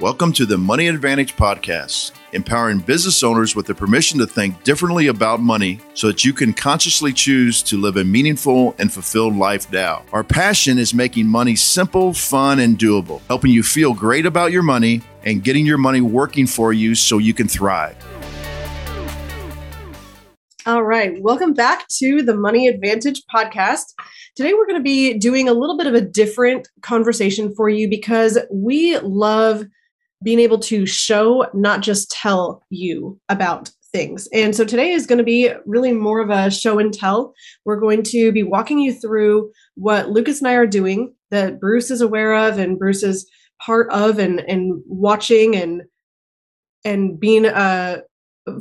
Welcome to the Money Advantage Podcast, empowering business owners with the permission to think differently about money so that you can consciously choose to live a meaningful and fulfilled life now. Our passion is making money simple, fun, and doable, helping you feel great about your money and getting your money working for you so you can thrive. All right, welcome back to the Money Advantage Podcast. Today, we're going to be doing a little bit of a different conversation for you because we love being able to show, not just tell you about things. And so today is going to be really more of a show and tell. We're going to be walking you through what Lucas and I are doing that Bruce is aware of and Bruce is part of and and watching and and being a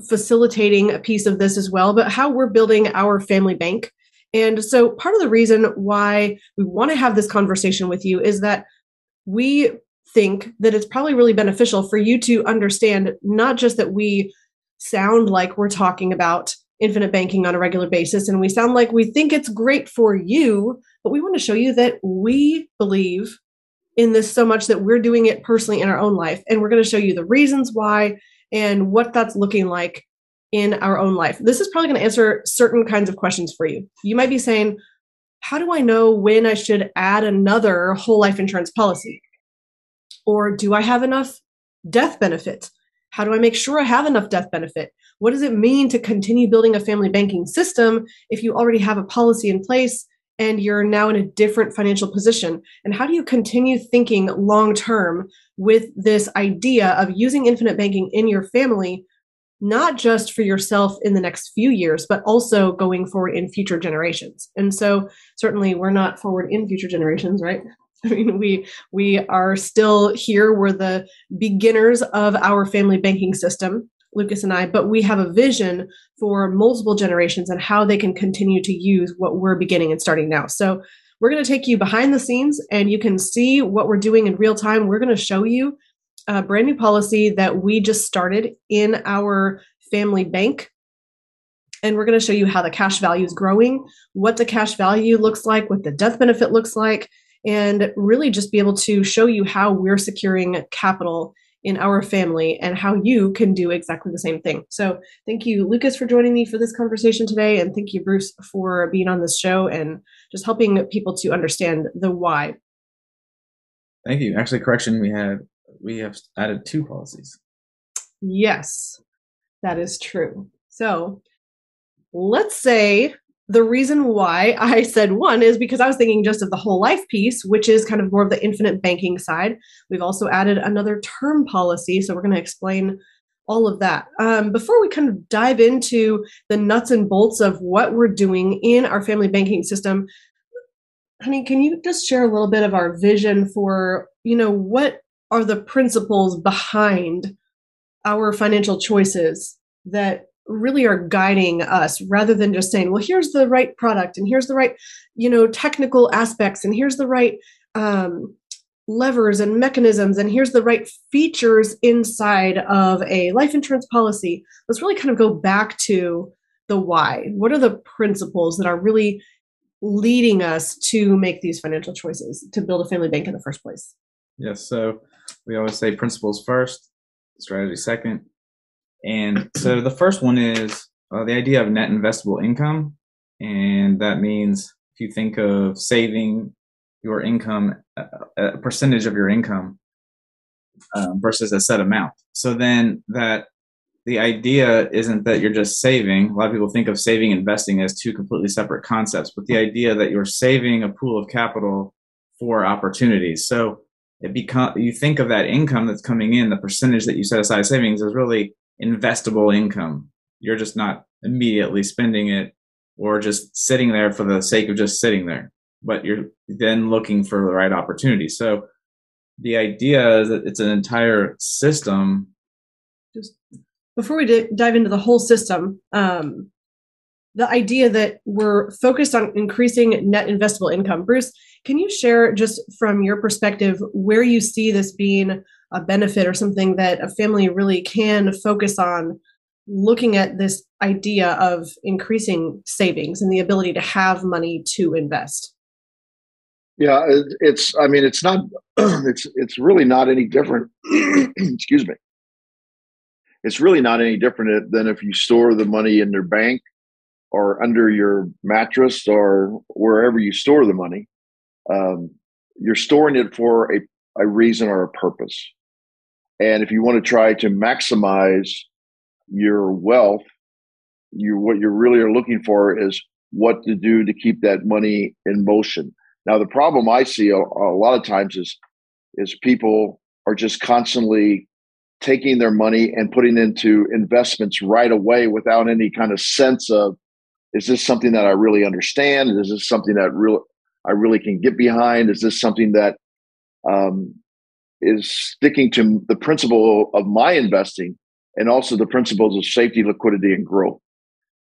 facilitating a piece of this as well, but how we're building our family bank. And so part of the reason why we want to have this conversation with you is that we think that it's probably really beneficial for you to understand not just that we sound like we're talking about infinite banking on a regular basis and we sound like we think it's great for you, but we want to show you that we believe in this so much that we're doing it personally in our own life. And we're going to show you the reasons why and what that's looking like in our own life. This is probably going to answer certain kinds of questions for you. You might be saying, How do I know when I should add another whole life insurance policy? Or do I have enough death benefit? How do I make sure I have enough death benefit? What does it mean to continue building a family banking system if you already have a policy in place and you're now in a different financial position? And how do you continue thinking long term with this idea of using infinite banking in your family, not just for yourself in the next few years, but also going forward in future generations? And so, certainly, we're not forward in future generations, right? I mean, we we are still here. We're the beginners of our family banking system, Lucas and I, but we have a vision for multiple generations and how they can continue to use what we're beginning and starting now. So we're going to take you behind the scenes and you can see what we're doing in real time. We're going to show you a brand new policy that we just started in our family bank. And we're going to show you how the cash value is growing, what the cash value looks like, what the death benefit looks like, and really just be able to show you how we're securing capital in our family and how you can do exactly the same thing. So, thank you, Lucas, for joining me for this conversation today. And thank you, Bruce, for being on this show and just helping people to understand the why. Thank you. Actually, correction, we had we have added two policies. Yes, that is true. So, let's say the reason why I said one is because I was thinking just of the whole life piece, which is kind of more of the infinite banking side. We've also added another term policy. So we're going to explain all of that. Um, before we kind of dive into the nuts and bolts of what we're doing in our family banking system, honey, can you just share a little bit of our vision for, you know, what are the principles behind our financial choices that really are guiding us rather than just saying well here's the right product and here's the right you know technical aspects and here's the right um, levers and mechanisms and here's the right features inside of a life insurance policy. Let's really kind of go back to the why. What are the principles that are really leading us to make these financial choices to build a family bank in the first place? Yes so we always say principles first strategy second and so the first one is uh, the idea of net investable income. And that means if you think of saving your income, uh, a percentage of your income um, versus a set amount. So then that the idea isn't that you're just saving. A lot of people think of saving investing as two completely separate concepts, but the idea that you're saving a pool of capital for opportunities. So it become you think of that income that's coming in, the percentage that you set aside savings is really investable income. You're just not immediately spending it or just sitting there for the sake of just sitting there, but you're then looking for the right opportunity. So the idea is that it's an entire system. Just before we d- dive into the whole system, um, the idea that we're focused on increasing net investable income. Bruce, can you share just from your perspective where you see this being a benefit or something that a family really can focus on looking at this idea of increasing savings and the ability to have money to invest? Yeah, it's. I mean, it's not. It's it's really not any different. excuse me. It's really not any different than if you store the money in your bank or under your mattress or wherever you store the money. Um, you're storing it for a, a reason or a purpose. And if you want to try to maximize your wealth, you what you really are looking for is what to do to keep that money in motion. Now, the problem I see a, a lot of times is is people are just constantly taking their money and putting into investments right away without any kind of sense of is this something that I really understand? Is this something that real I really can get behind? Is this something that um, is sticking to the principle of my investing and also the principles of safety, liquidity, and growth?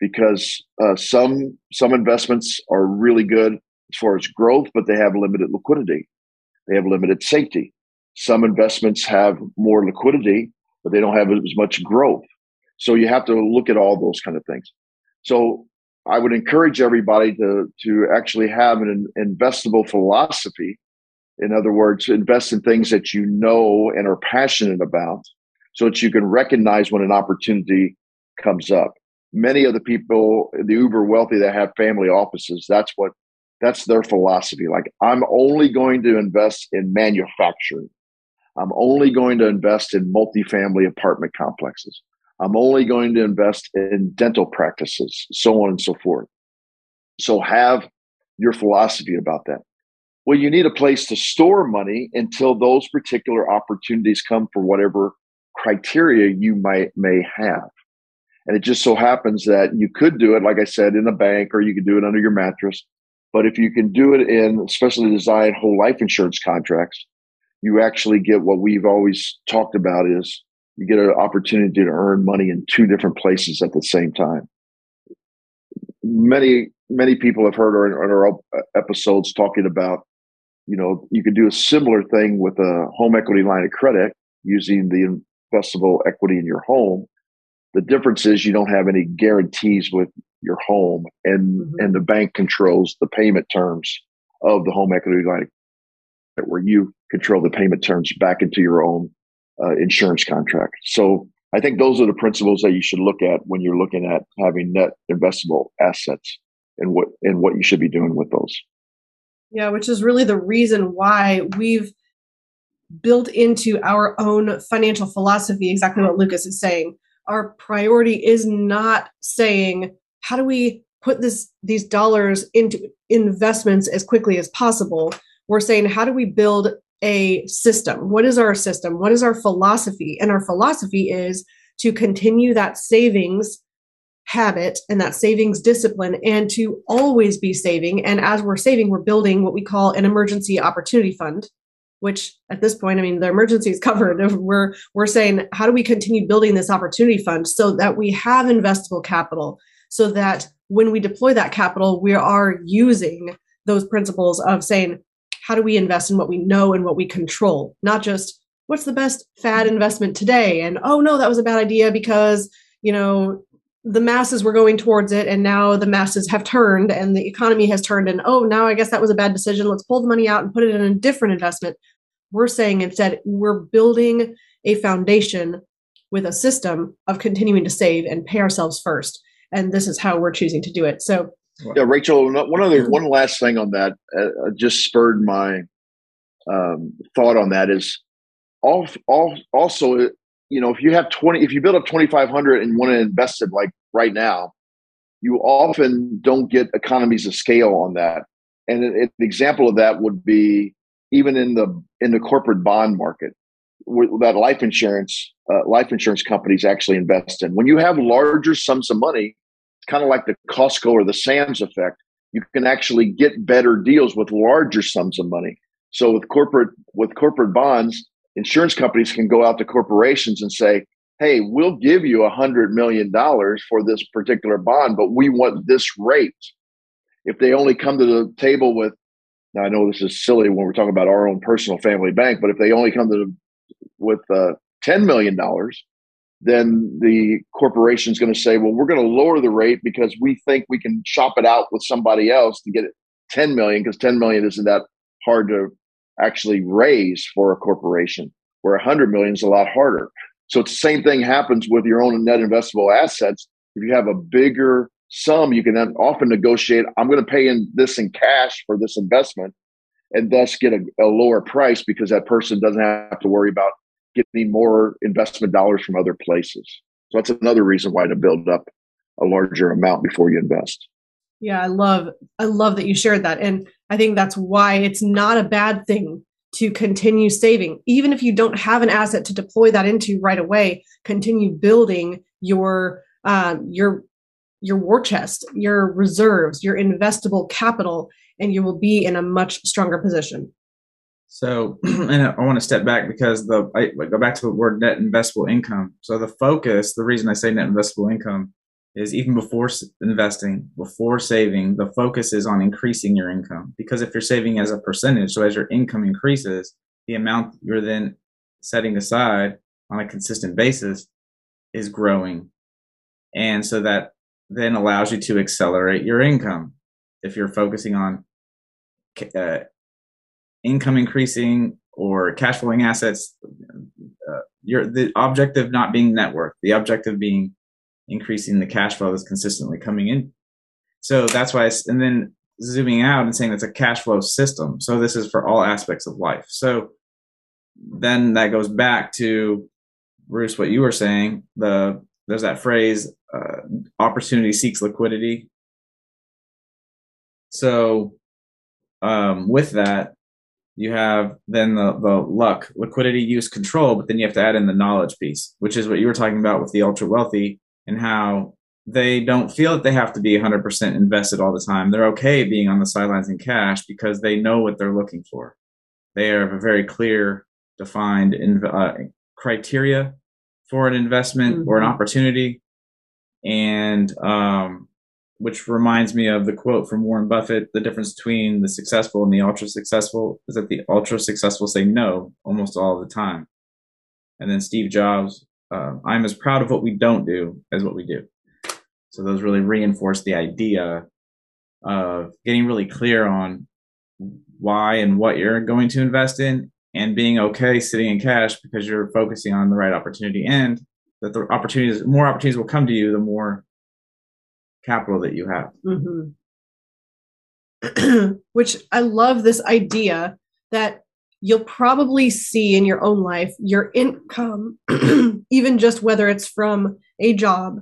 Because uh, some some investments are really good as far as growth, but they have limited liquidity. They have limited safety. Some investments have more liquidity, but they don't have as much growth. So you have to look at all those kind of things. So I would encourage everybody to to actually have an investable philosophy. In other words, invest in things that you know and are passionate about, so that you can recognize when an opportunity comes up. Many of the people, the uber wealthy that have family offices, that's what that's their philosophy. Like I'm only going to invest in manufacturing. I'm only going to invest in multifamily apartment complexes. I'm only going to invest in dental practices, so on and so forth. So have your philosophy about that. Well, you need a place to store money until those particular opportunities come for whatever criteria you might may have. And it just so happens that you could do it, like I said, in a bank, or you could do it under your mattress. But if you can do it in specially designed whole life insurance contracts, you actually get what we've always talked about is you get an opportunity to earn money in two different places at the same time. Many many people have heard on our episodes talking about, you know, you could do a similar thing with a home equity line of credit using the investable equity in your home. The difference is you don't have any guarantees with your home, and mm-hmm. and the bank controls the payment terms of the home equity line, where you control the payment terms back into your own uh, insurance contract. So I think those are the principles that you should look at when you're looking at having net investable assets and what and what you should be doing with those. Yeah, which is really the reason why we've built into our own financial philosophy exactly what Lucas is saying. Our priority is not saying how do we put this these dollars into investments as quickly as possible. We're saying how do we build a system. What is our system? What is our philosophy? And our philosophy is to continue that savings habit and that savings discipline and to always be saving. And as we're saving, we're building what we call an emergency opportunity fund, which at this point, I mean, the emergency is covered. We're, we're saying, how do we continue building this opportunity fund so that we have investable capital so that when we deploy that capital, we are using those principles of saying, how do we invest in what we know and what we control not just what's the best fad investment today and oh no that was a bad idea because you know the masses were going towards it and now the masses have turned and the economy has turned and oh now i guess that was a bad decision. Let's pull the money out and put it in a different investment. We're saying instead we're building a foundation with a system of continuing to save and pay ourselves first. And this is how we're choosing to do it. So yeah, Rachel. One other, one last thing on that uh, uh, just spurred my um, thought on that is all, all, also, you know, if you have twenty, if you build up twenty five hundred and want to invest it like right now, you often don't get economies of scale on that. And an, an example of that would be even in the in the corporate bond market that life insurance uh, life insurance companies actually invest in. When you have larger sums of money, it's kind of like the Costco or the Sam's effect. You can actually get better deals with larger sums of money. So with corporate with corporate bonds, insurance companies can go out to corporations and say, "Hey, we'll give you a hundred million dollars for this particular bond, but we want this rate." If they only come to the table with, now I know this is silly when we're talking about our own personal family bank, but if they only come to the, with uh, ten million dollars, then the corporation is going to say, well, we're going to lower the rate because we think we can shop it out with somebody else to get it 10 million because 10 million isn't that hard to actually raise for a corporation, where 100 million is a lot harder. So it's the same thing happens with your own net investable assets. If you have a bigger sum, you can often negotiate. I'm going to pay in this in cash for this investment, and thus get a, a lower price because that person doesn't have to worry about getting more investment dollars from other places. So that's another reason why to build up a larger amount before you invest. Yeah, I love I love that you shared that. And I think that's why it's not a bad thing to continue saving. Even if you don't have an asset to deploy that into right away continue building your um, your your war chest your reserves your investable capital and you will be in a much stronger position. So, and I want to step back because the I, go back to the word net investable income. So the focus, the reason I say net investable income is even before investing, before saving, the focus is on increasing your income. Because if you're saving as a percentage, so as your income increases, the amount you're then setting aside on a consistent basis is growing. And so that then allows you to accelerate your income. If you're focusing on uh, income increasing or cash flowing assets, uh, your the objective not being net worth, the objective being increasing the cash flow that's consistently coming in. So that's why, I, and then zooming out and saying it's a cash flow system. So this is for all aspects of life. So then that goes back to Bruce, what you were saying. The there's that phrase, uh, opportunity seeks liquidity. So um, with that, you have then the, the luck, liquidity, use, control, but then you have to add in the knowledge piece, which is what you were talking about with the ultra wealthy and how they don't feel that they have to be 100% invested all the time. They're okay being on the sidelines in cash because they know what they're looking for. They have a very clear, defined uh, criteria for an investment mm-hmm. or an mm-hmm. opportunity. And um, which reminds me of the quote from Warren Buffett the difference between the successful and the ultra successful is that the ultra successful say no almost all the time. And then Steve Jobs, uh, I'm as proud of what we don't do as what we do. So those really reinforce the idea of getting really clear on why and what you're going to invest in and being okay sitting in cash because you're focusing on the right opportunity and that the opportunities, more opportunities will come to you the more capital that you have. Mm-hmm. Which I love this idea that you'll probably see in your own life your income, even just whether it's from a job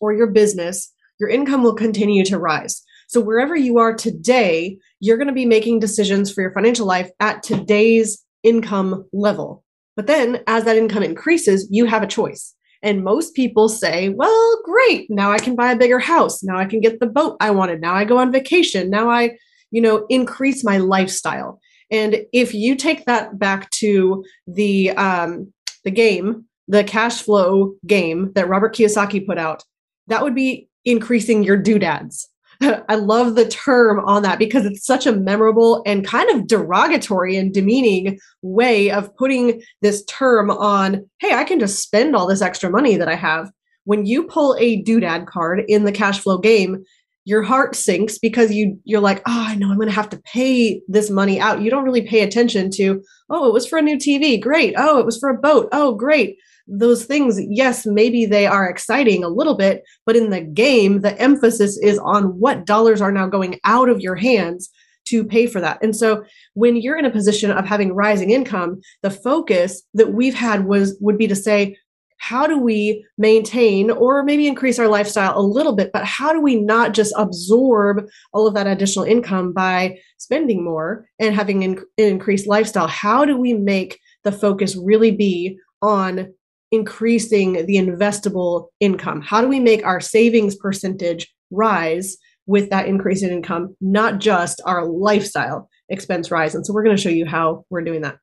or your business, your income will continue to rise. So, wherever you are today, you're going to be making decisions for your financial life at today's income level. But then, as that income increases, you have a choice. And most people say, well, great. Now I can buy a bigger house. Now I can get the boat I wanted. Now I go on vacation. Now I, you know, increase my lifestyle. And if you take that back to the um, the game, the cash flow game that Robert Kiyosaki put out, that would be increasing your doodads. I love the term on that because it's such a memorable and kind of derogatory and demeaning way of putting this term on, hey, I can just spend all this extra money that I have. When you pull a doodad card in the cash flow game, your heart sinks because you you're like, oh, I know I'm going to have to pay this money out. You don't really pay attention to, oh, it was for a new TV, great. Oh, it was for a boat, oh, great those things, yes, maybe they are exciting a little bit, but in the game, the emphasis is on what dollars are now going out of your hands to pay for that. And so when you're in a position of having rising income, the focus that we've had was would be to say, how do we maintain or maybe increase our lifestyle a little bit, but how do we not just absorb all of that additional income by spending more and having an increased lifestyle? How do we make the focus really be on increasing the investable income? How do we make our savings percentage rise with that increase in income, not just our lifestyle expense rise? And so we're going to show you how we're doing that.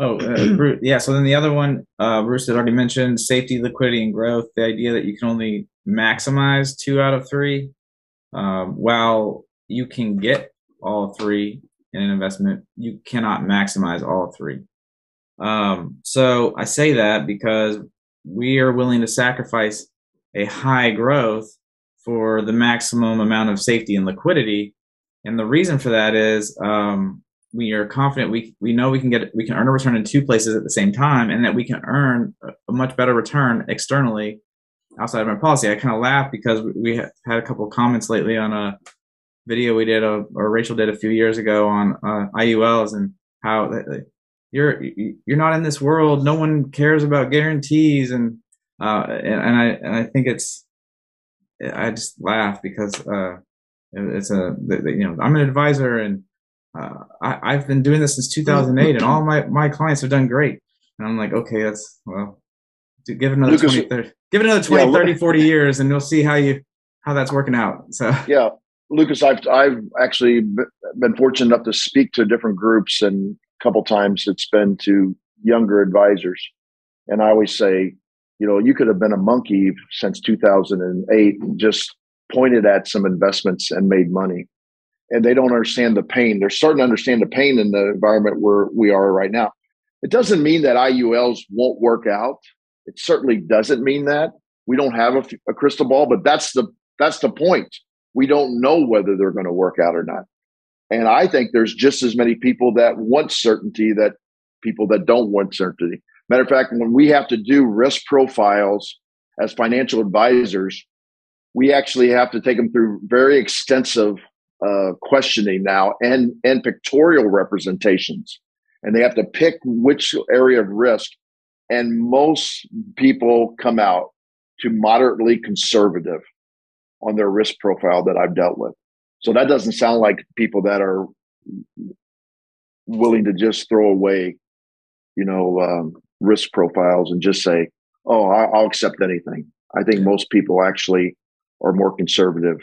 Oh, uh, Bruce, yeah. So then the other one, uh, Bruce had already mentioned safety, liquidity, and growth. The idea that you can only maximize two out of three, um, while you can get all three in an investment, you cannot maximize all three. Um, so I say that because we are willing to sacrifice a high growth for the maximum amount of safety and liquidity. And the reason for that is um, we are confident we we know we can get we can earn a return in two places at the same time, and that we can earn a much better return externally outside of our policy. I kind of laugh because we had a couple of comments lately on a video we did, a, or Rachel did a few years ago on uh, IULs and how you're you're not in this world. No one cares about guarantees, and uh, and, and I and I think it's I just laugh because uh, it's a you know I'm an advisor and uh, I, have been doing this since 2008, and all my my clients have done great. And I'm like, okay, that's well, give another Lucas, 20, 30, give another 20, yeah, 30, 40 years, and you'll see how you how that's working out. So yeah, Lucas, I've I've actually been fortunate enough to speak to different groups, and a couple times it's been to younger advisors, and I always say, you know, you could have been a monkey since 2008 and just pointed at some investments and made money and they don't understand the pain. They're starting to understand the pain in the environment where we are right now. It doesn't mean that IULs won't work out. It certainly doesn't mean that. We don't have a, a crystal ball, but that's the that's the point. We don't know whether they're going to work out or not. And I think there's just as many people that want certainty that people that don't want certainty. Matter of fact, when we have to do risk profiles as financial advisors, we actually have to take them through very extensive uh, questioning now and and pictorial representations, and they have to pick which area of risk. And most people come out to moderately conservative on their risk profile that I've dealt with. So that doesn't sound like people that are willing to just throw away, you know, um, risk profiles and just say, "Oh, I'll accept anything." I think most people actually are more conservative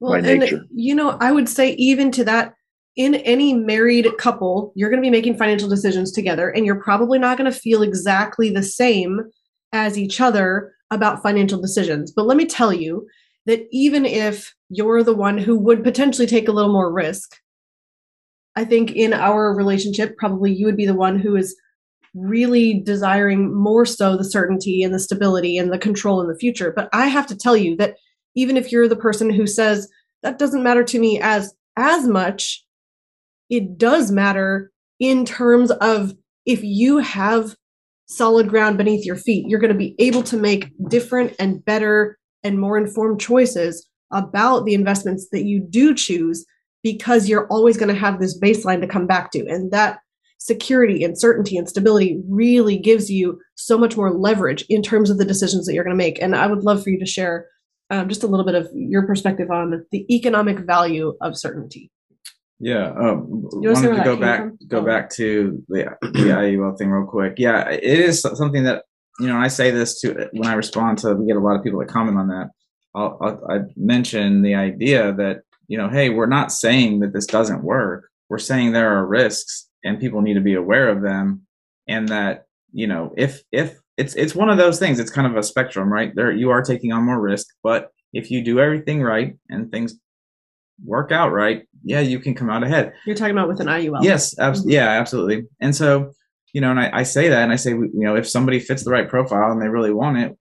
well, by nature. And, you know, I would say even to that, in any married couple, you're going to be making financial decisions together, and you're probably not going to feel exactly the same as each other about financial decisions. But let me tell you that even if you're the one who would potentially take a little more risk, I think in our relationship, probably you would be the one who is really desiring more so the certainty and the stability and the control in the future. But I have to tell you that even if you're the person who says that doesn't matter to me as as much it does matter in terms of if you have solid ground beneath your feet you're going to be able to make different and better and more informed choices about the investments that you do choose because you're always going to have this baseline to come back to. And that security and certainty and stability really gives you so much more leverage in terms of the decisions that you're going to make. And i would love for you to share um, just a little bit of your perspective on the economic value of certainty. Yeah, um, wanted to go back from? go oh. back to the the IUL thing real quick. Yeah, it is something that you know. I say this to when I respond to we get a lot of people that comment on that. I'll, I'll I mention the idea that you know, hey, we're not saying that this doesn't work. We're saying there are risks and people need to be aware of them, and that you know, if if it's it's one of those things. It's kind of a spectrum, right? There you are taking on more risk, but if you do everything right and things work out right, yeah, you can come out ahead. You're talking about with an IUL. Yes, mm-hmm. yeah, absolutely. And so, you know, and I, I say that, and I say, you know, if somebody fits the right profile and they really want it,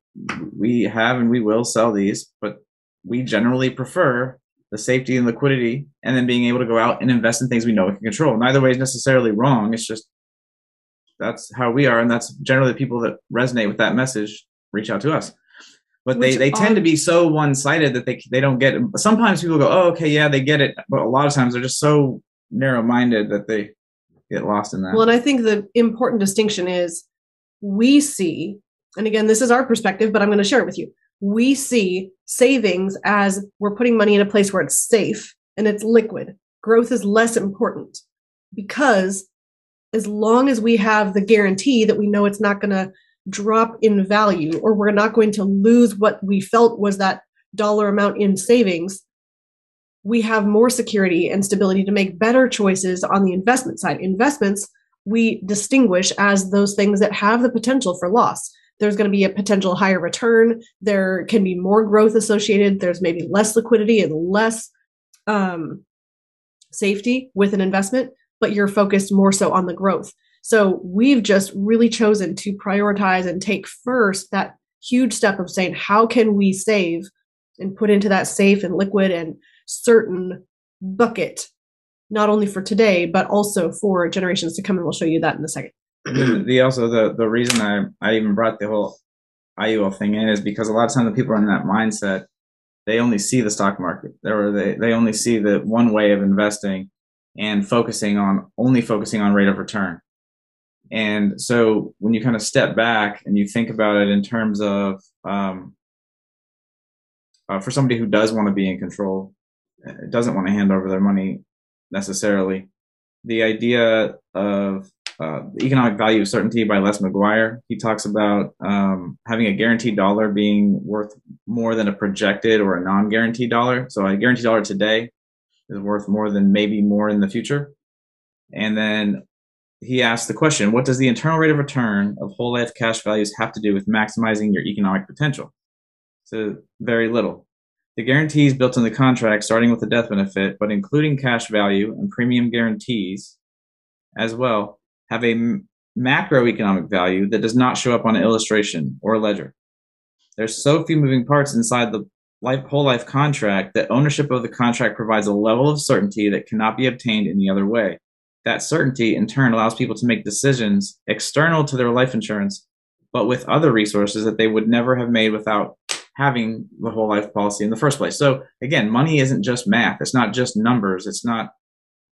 we have and we will sell these, but we generally prefer the safety and liquidity, and then being able to go out and invest in things we know we can control. Neither way is necessarily wrong. It's just that's how we are, and that's generally the people that resonate with that message reach out to us. But Which they, they tend to be so one sided that they they don't get it. Sometimes people go, oh, okay, yeah, they get it, but a lot of times they're just so narrow minded that they get lost in that. Well, and I think the important distinction is we see, and again, this is our perspective, but I'm going to share it with you. We see savings as we're putting money in a place where it's safe and it's liquid. Growth is less important because as long as we have the guarantee that we know it's not going to drop in value or we're not going to lose what we felt was that dollar amount in savings, we have more security and stability to make better choices on the investment side. Investments, we distinguish as those things that have the potential for loss. There's going to be a potential higher return. There can be more growth associated. There's maybe less liquidity and less um, safety with an investment but you're focused more so on the growth. So we've just really chosen to prioritize and take first that huge step of saying, how can we save and put into that safe and liquid and certain bucket, not only for today, but also for generations to come. And we'll show you that in a second. the, also the the reason I I even brought the whole IUL thing in is because a lot of times the people are in that mindset, they only see the stock market, or they they only see the one way of investing, and focusing on only focusing on rate of return. And so when you kind of step back and you think about it in terms of um, uh, for somebody who does want to be in control, uh, doesn't want to hand over their money necessarily, the idea of uh, the economic value of certainty by Les McGuire. He talks about um, having a guaranteed dollar being worth more than a projected or a non-guaranteed dollar. So a guaranteed dollar today is worth more than maybe more in the future. And then he asked the question, what does the internal rate of return of whole life cash values have to do with maximizing your economic potential? So very little. The guarantees built in the contract, starting with the death benefit, but including cash value and premium guarantees as well, have a macroeconomic value that does not show up on an illustration or ledger. There's so few moving parts inside the life, whole life contract that ownership of the contract provides a level of certainty that cannot be obtained any other way. That certainty, in turn, allows people to make decisions external to their life insurance, but with other resources that they would never have made without having the whole life policy in the first place. So again, money isn't just math. It's not just numbers. It's not.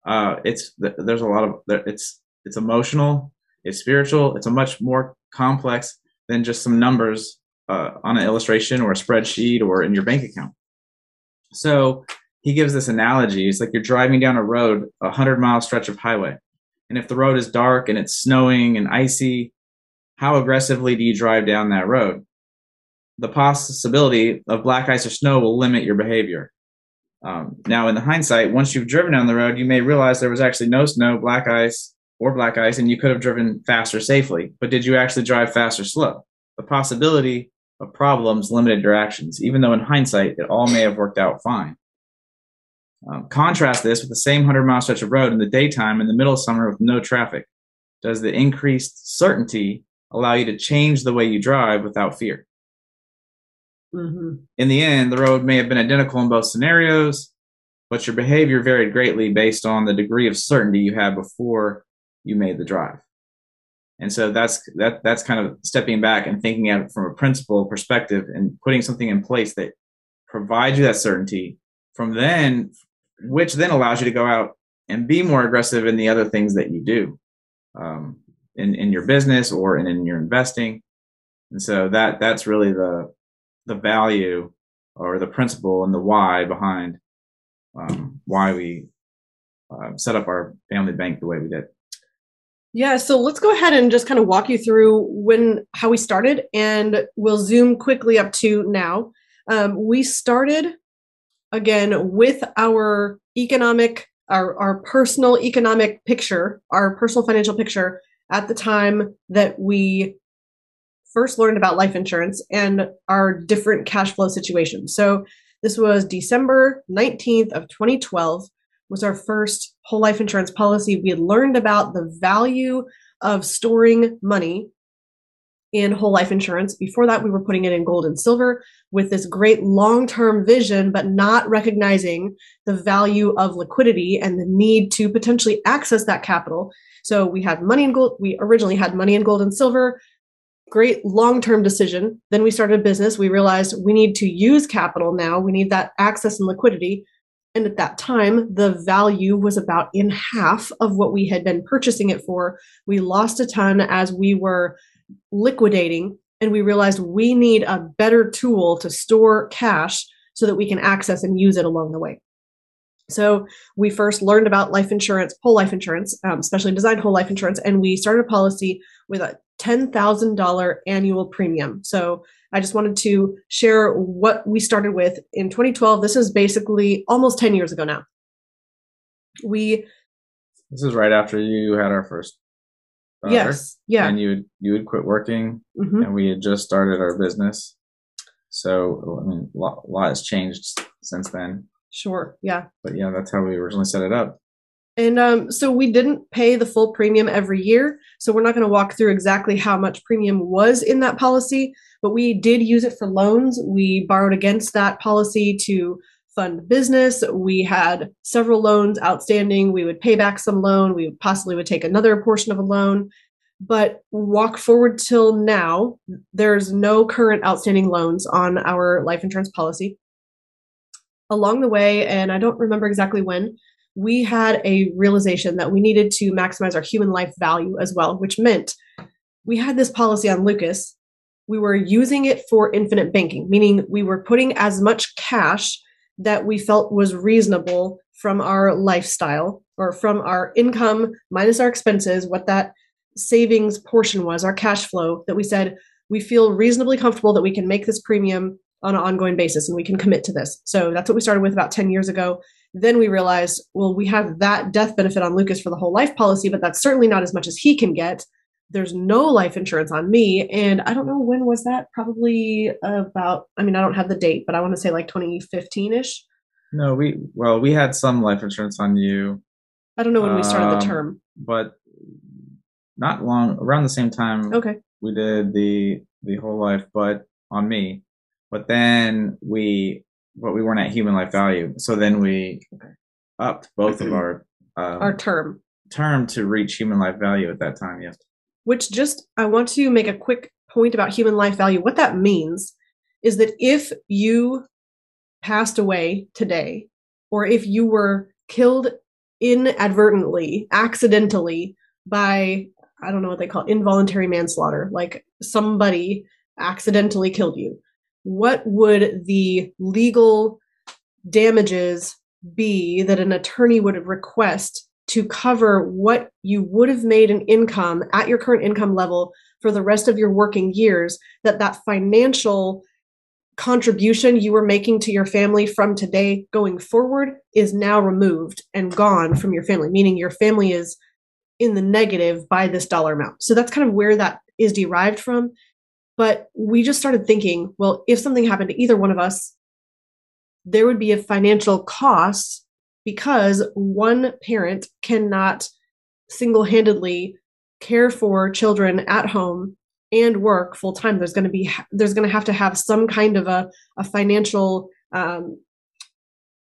Uh, it's there's a lot of it's it's emotional. It's spiritual. It's a much more complex than just some numbers uh, on an illustration or a spreadsheet or in your bank account. So he gives this analogy. It's like you're driving down a road, a hundred mile stretch of highway. And if the road is dark and it's snowing and icy, how aggressively do you drive down that road? The possibility of black ice or snow will limit your behavior. Um, now, in the hindsight, once you've driven down the road, you may realize there was actually no snow, black ice, or black ice, and you could have driven faster safely. But did you actually drive fast or slow? The possibility of problems limited your actions, even though in hindsight, it all may have worked out fine. Um, contrast this with the same 100 mile stretch of road in the daytime in the middle of summer with no traffic. Does the increased certainty allow you to change the way you drive without fear? Mm-hmm. In the end, the road may have been identical in both scenarios, but your behavior varied greatly based on the degree of certainty you had before you made the drive. And so that's that that's kind of stepping back and thinking at it from a principle perspective and putting something in place that provides you that certainty. From then, which then allows you to go out and be more aggressive in the other things that you do um, in in your business or in, in your investing. And so that that's really the the value or the principle and the why behind um, why we uh, set up our family bank the way we did. Yeah, so let's go ahead and just kind of walk you through when how we started, and we'll zoom quickly up to now. Um, we started again with our economic our, our personal economic picture our personal financial picture at the time that we first learned about life insurance and our different cash flow situations so this was december 19th of 2012 was our first whole life insurance policy we had learned about the value of storing money in whole life insurance. Before that, we were putting it in gold and silver with this great long term vision, but not recognizing the value of liquidity and the need to potentially access that capital. So we had money in gold. We originally had money in gold and silver. Great long term decision. Then we started a business. We realized we need to use capital now. We need that access and liquidity. And at that time, the value was about in half of what we had been purchasing it for. We lost a ton as we were liquidating and we realized we need a better tool to store cash so that we can access and use it along the way. So we first learned about life insurance, whole life insurance, um, specially designed whole life insurance, and we started a policy with a $10,000 annual premium. So I just wanted to share what we started with in 2012. This is basically almost 10 years ago now. We This is right after you had our first Yes. Yeah. And you you had quit working, mm-hmm. and we had just started our business. So I mean, a lot, a lot has changed since then. Sure. Yeah. But yeah, that's how we originally set it up. And um, so we didn't pay the full premium every year. So we're not going to walk through exactly how much premium was in that policy, but we did use it for loans. We borrowed against that policy to fund business. We had several loans outstanding. We would pay back some loan. We possibly would take another portion of a loan. But walk forward till now, there's no current outstanding loans on our life insurance policy. Along the way, and I don't remember exactly when, we had a realization that we needed to maximize our human life value as well, which meant we had this policy on Lucas. We were using it for infinite banking, meaning we were putting as much cash that we felt was reasonable from our lifestyle or from our income minus our expenses, what that savings portion was, our cash flow, that we said we feel reasonably comfortable that we can make this premium on an ongoing basis and we can commit to this. So that's what we started with about 10 years ago. Then we realized, well, we have that death benefit on Lucas for the whole life policy, but that's certainly not as much as he can get. There's no life insurance on me. And I don't know when was that? Probably about, I mean, I don't have the date, but I want to say like 2015 ish. No, we, well, we had some life insurance on you. I don't know when we started the Um, term. But not long, around the same time Okay. we did the the whole life, but on me. But then we, but we weren't at human life value. So then we okay. upped both of our, um, Our term. term to reach human life value at that time. Yes. Which just I want to make a quick point about human life value. What that means is that if you passed away today, or if you were killed inadvertently, accidentally by, I don't know what they call it, involuntary manslaughter, like somebody accidentally killed you, what would the legal damages be that an attorney would request to cover what you would have made in income at your current income level for the rest of your working years that that financial contribution you were making to your family from today going forward is now removed and gone from your family meaning your family is in the negative by this dollar amount. So that's kind of where that is derived from. But we just started thinking well if something happened to either one of us there would be a financial cost because one parent cannot single-handedly care for children at home and work full time there's going to be there's going to have to have some kind of a, a financial um,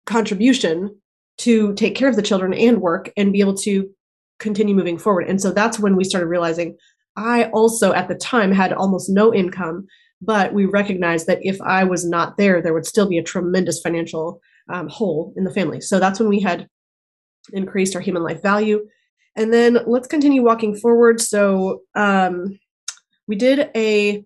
contribution to take care of the children and work and be able to continue moving forward. And so that's when we started realizing i also at the time had almost no income but we recognized that if i was not there there would still be a tremendous financial um, hole in the family. So that's when we had increased our human life value. And then let's continue walking forward. So um, we did a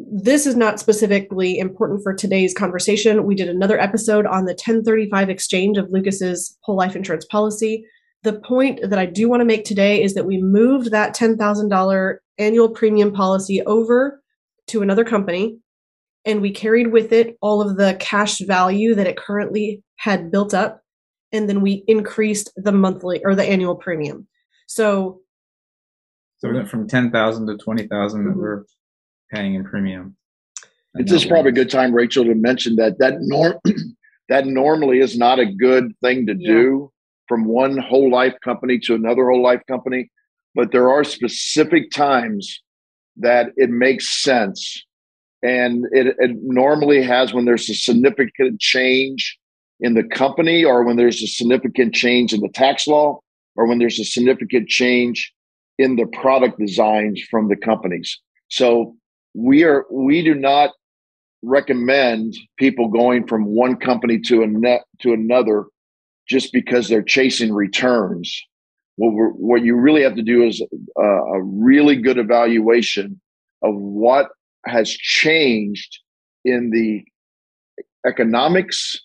this is not specifically important for today's conversation. We did another episode on the 1035 exchange of lucas's whole life insurance policy. The point that i do want to make today is that we moved that $10000 annual premium policy over to another company and we carried with it all of the cash value that it currently had built up and then we increased the monthly or the annual premium so So we went from 10,000 to 20,000 that Mhm. we're paying in premium. And It's just probably a good time, Rachel, to mention that that norm that normally is not a good thing to Yeah. do from one whole life company to another whole life company, but there are specific times that it makes sense, and it, it normally has when there's a significant change in the company, or when there's a significant change in the tax law, or when there's a significant change in the product designs from the companies. So we are we do not recommend people going from one company to a to another just because they're chasing returns. What what you really have to do is a really good evaluation of what has changed in the economics,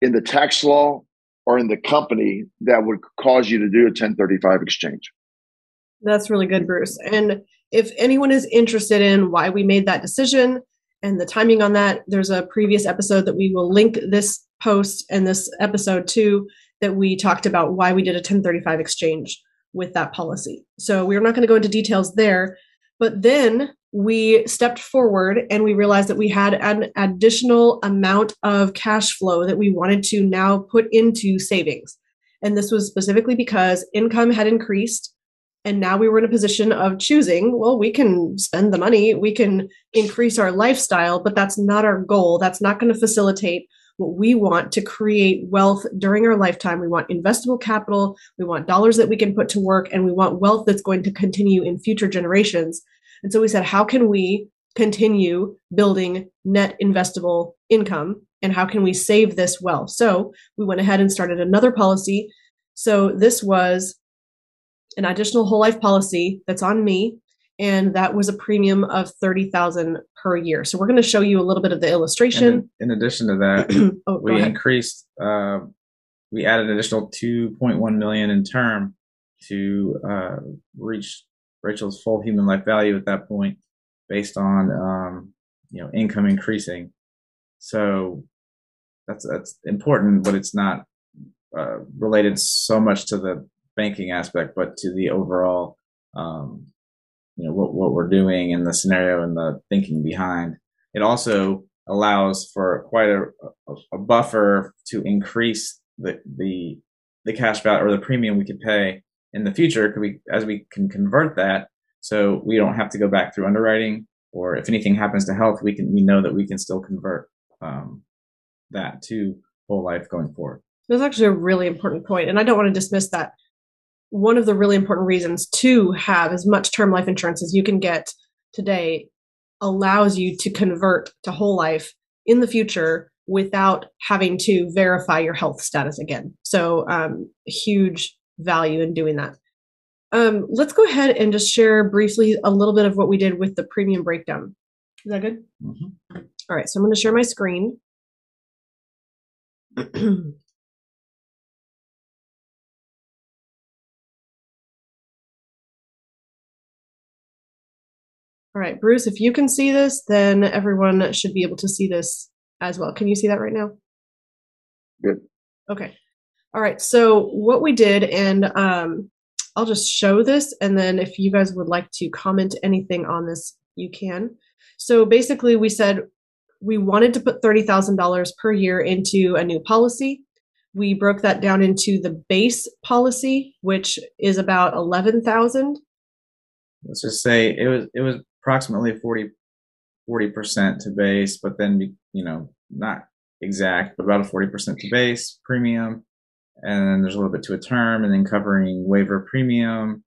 in the tax law, or in the company that would cause you to do a 1035 exchange. That's really good, Bruce. And if anyone is interested in why we made that decision and the timing on that, there's a previous episode that we will link this post and this episode to that we talked about why we did a 1035 exchange with that policy. So we're not going to go into details there, but then we stepped forward and we realized that we had an additional amount of cash flow that we wanted to now put into savings. And this was specifically because income had increased and now we were in a position of choosing well we can spend the money we can increase our lifestyle but that's not our goal that's not going to facilitate what we want to create wealth during our lifetime. We want investable capital, we want dollars that we can put to work, and we want wealth that's going to continue in future generations. And so we said, how can we continue building net investable income? And how can we save this wealth? So we went ahead and started another policy. So this was an additional whole life policy that's on me and that was a premium of 30,000 per year. So we're going to show you a little bit of the illustration. In, in, addition to that, oh, we increased uh, we added an additional 2.1 million in term to uh, reach Rachel's full human life value at that point based on um, you know income increasing. So that's that's important, but it's not uh, related so much to the banking aspect, but to the overall um, you know what, what we're doing and the scenario and the thinking behind. It also allows for quite a, a, buffer to increase the the the cash value or the premium we could pay in the future we as we can convert that so we don't have to go back through underwriting or if anything happens to health we can we know that we can still convert um, that to whole life going forward that's actually a really important point and i don't want to dismiss that one of the really important reasons to have as much term life insurance as you can get today allows you to convert to whole life in the future without having to verify your health status again. So, um, huge value in doing that. Um, let's go ahead and just share briefly a little bit of what we did with the premium breakdown. Is that good? Mm-hmm. All right, so I'm going to share my screen. All right, Bruce, if you can see this, then everyone should be able to see this as well. Can you see that right now? Good. Okay. All right. So what we did, and um, I'll just show this, and then if you guys would like to comment anything on this, you can. So basically, we said we wanted to put thirty thousand dollars per year into a new policy. We broke that down into the base policy, which is about eleven thousand. Let's just say it was it was approximately 40 percent to base, but then you know not exact, but about a forty percent to base premium, and then there's a little bit to a term, and then covering waiver premium,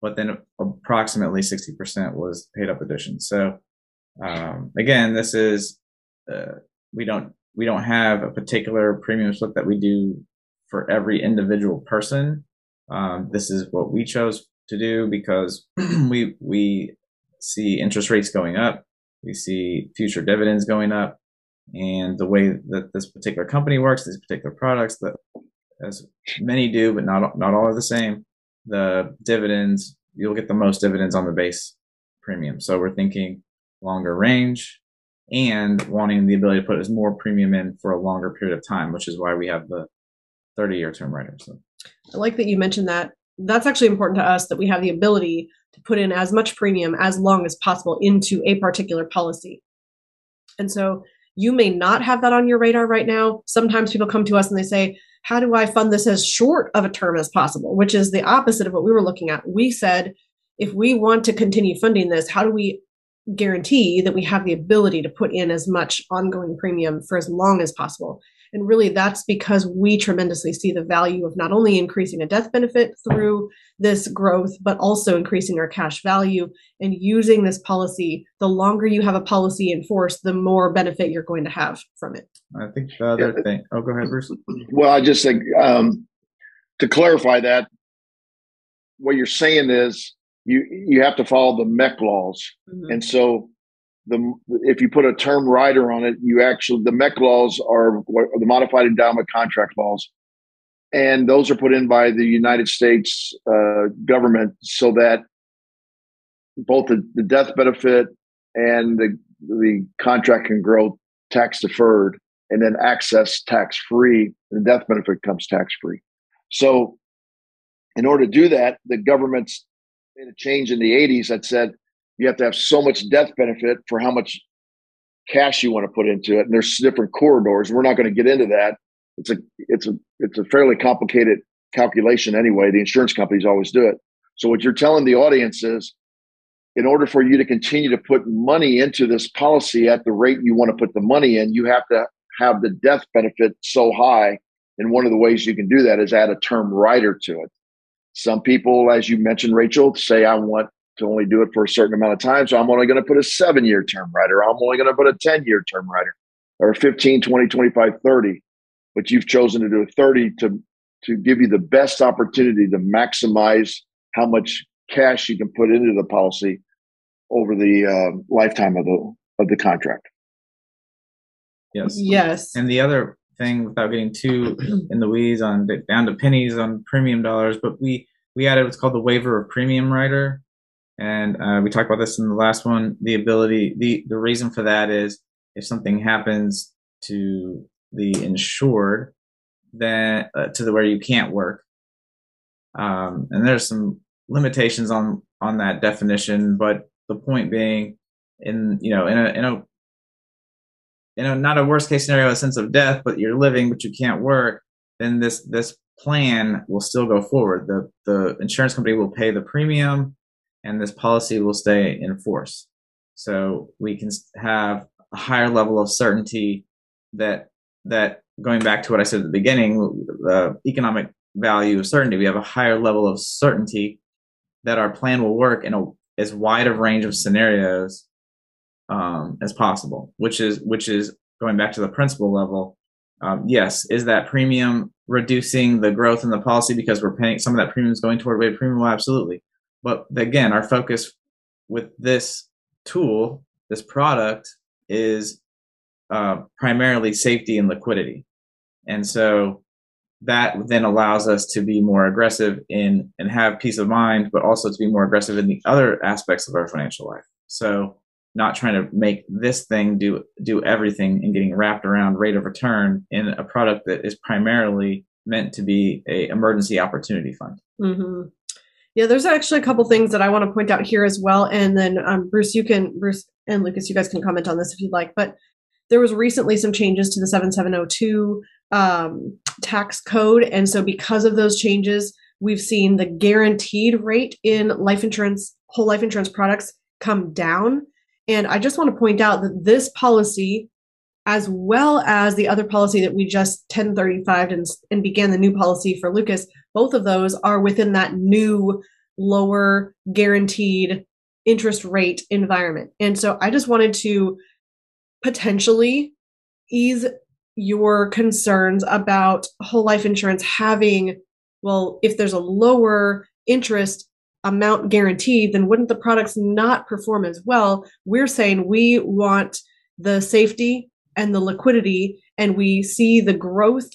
but then approximately sixty percent was paid up addition. So um, again, this is uh, we don't we don't have a particular premium split that we do for every individual person. Um, this is what we chose to do because we we see interest rates going up. We see future dividends going up. And the way that this particular company works, these particular products that as many do, but not, not all are the same, the dividends, you'll get the most dividends on the base premium. So we're thinking longer range and wanting the ability to put as more premium in for a longer period of time, which is why we have the 30 year term rider. So I like that you mentioned that. That's actually important to us that we have the ability to put in as much premium as long as possible into a particular policy. And so you may not have that on your radar right now. Sometimes people come to us and they say, How do I fund this as short of a term as possible? Which is the opposite of what we were looking at. We said, if we want to continue funding this, how do we guarantee that we have the ability to put in as much ongoing premium for as long as possible? And really, that's because we tremendously see the value of not only increasing a death benefit through this growth, but also increasing our cash value and using this policy. The longer you have a policy in force, the more benefit you're going to have from it. I think the other yeah. thing. Oh, go ahead, Bruce. Well, I just think um, to clarify that, what you're saying is you you have to follow the MEC laws, mm-hmm. and so the if you put a term rider on it, you actually the MEC laws are the modified endowment contract laws, and those are put in by the United States uh, government so that both the, the death benefit and the the contract can grow tax deferred and then access tax free. The death benefit comes tax free. So, in order to do that, the government's made a change in the 80s that said you have to have so much death benefit for how much cash you want to put into it. And there's different corridors. We're not going to get into that. It's a it's a it's a fairly complicated calculation anyway. The insurance companies always do it. So what you're telling the audience is in order for you to continue to put money into this policy at the rate you want to put the money in you have to have the death benefit so high. And one of the ways you can do that is add a term rider to it. Some people, as you mentioned, Rachel, say, I want to only do it for a certain amount of time. So I'm only going to put a seven year term rider. I'm only going to put a 10 year term rider or 15, 20, 25, 30. But you've chosen to do a 30 to, to give you the best opportunity to maximize how much cash you can put into the policy over the uh, lifetime of the of the contract. Yes. Yes. And the other thing, without getting too in the weeds on down to pennies on premium dollars, but we we added what's called the waiver of premium rider, and uh, we talked about this in the last one. The ability, the the reason for that is if something happens to the insured, then uh, to the where you can't work, um, and there's some limitations on on that definition, but the point being, in you know, in a in a you know, not a worst case scenario, a sense of death, but you're living, but you can't work, then this this plan will still go forward. The the insurance company will pay the premium, and this policy will stay in force. So we can have a higher level of certainty that that going back to what I said at the beginning, the economic value of certainty, we have a higher level of certainty that our plan will work in a as wide a range of scenarios um, as possible, which is which is going back to the principal level. Um, yes, is that premium reducing the growth in the policy because we're paying some of that premium is going toward waiver premium? Well, absolutely. But again, our focus with this tool, this product, is uh, primarily safety and liquidity, and so that then allows us to be more aggressive in and have peace of mind, but also to be more aggressive in the other aspects of our financial life. So not trying to make this thing do do everything and getting wrapped around rate of return in a product that is primarily meant to be a emergency opportunity fund. Mm-hmm. Yeah, there's actually a couple things that I want to point out here as well, and then um, Bruce, you can Bruce and Lucas, you guys can comment on this if you'd like. But there was recently some changes to the 7702 um, tax code, and so because of those changes, we've seen the guaranteed rate in life insurance, whole life insurance products come down and I just want to point out that this policy, as well as the other policy that we just 1035 and, and began the new policy for Lucas, both of those are within that new lower guaranteed interest rate environment. And so I just wanted to potentially ease your concerns about whole life insurance having, well, if there's a lower interest amount guaranteed, then wouldn't the products not perform as well? We're saying we want the safety and the liquidity, and we see the growth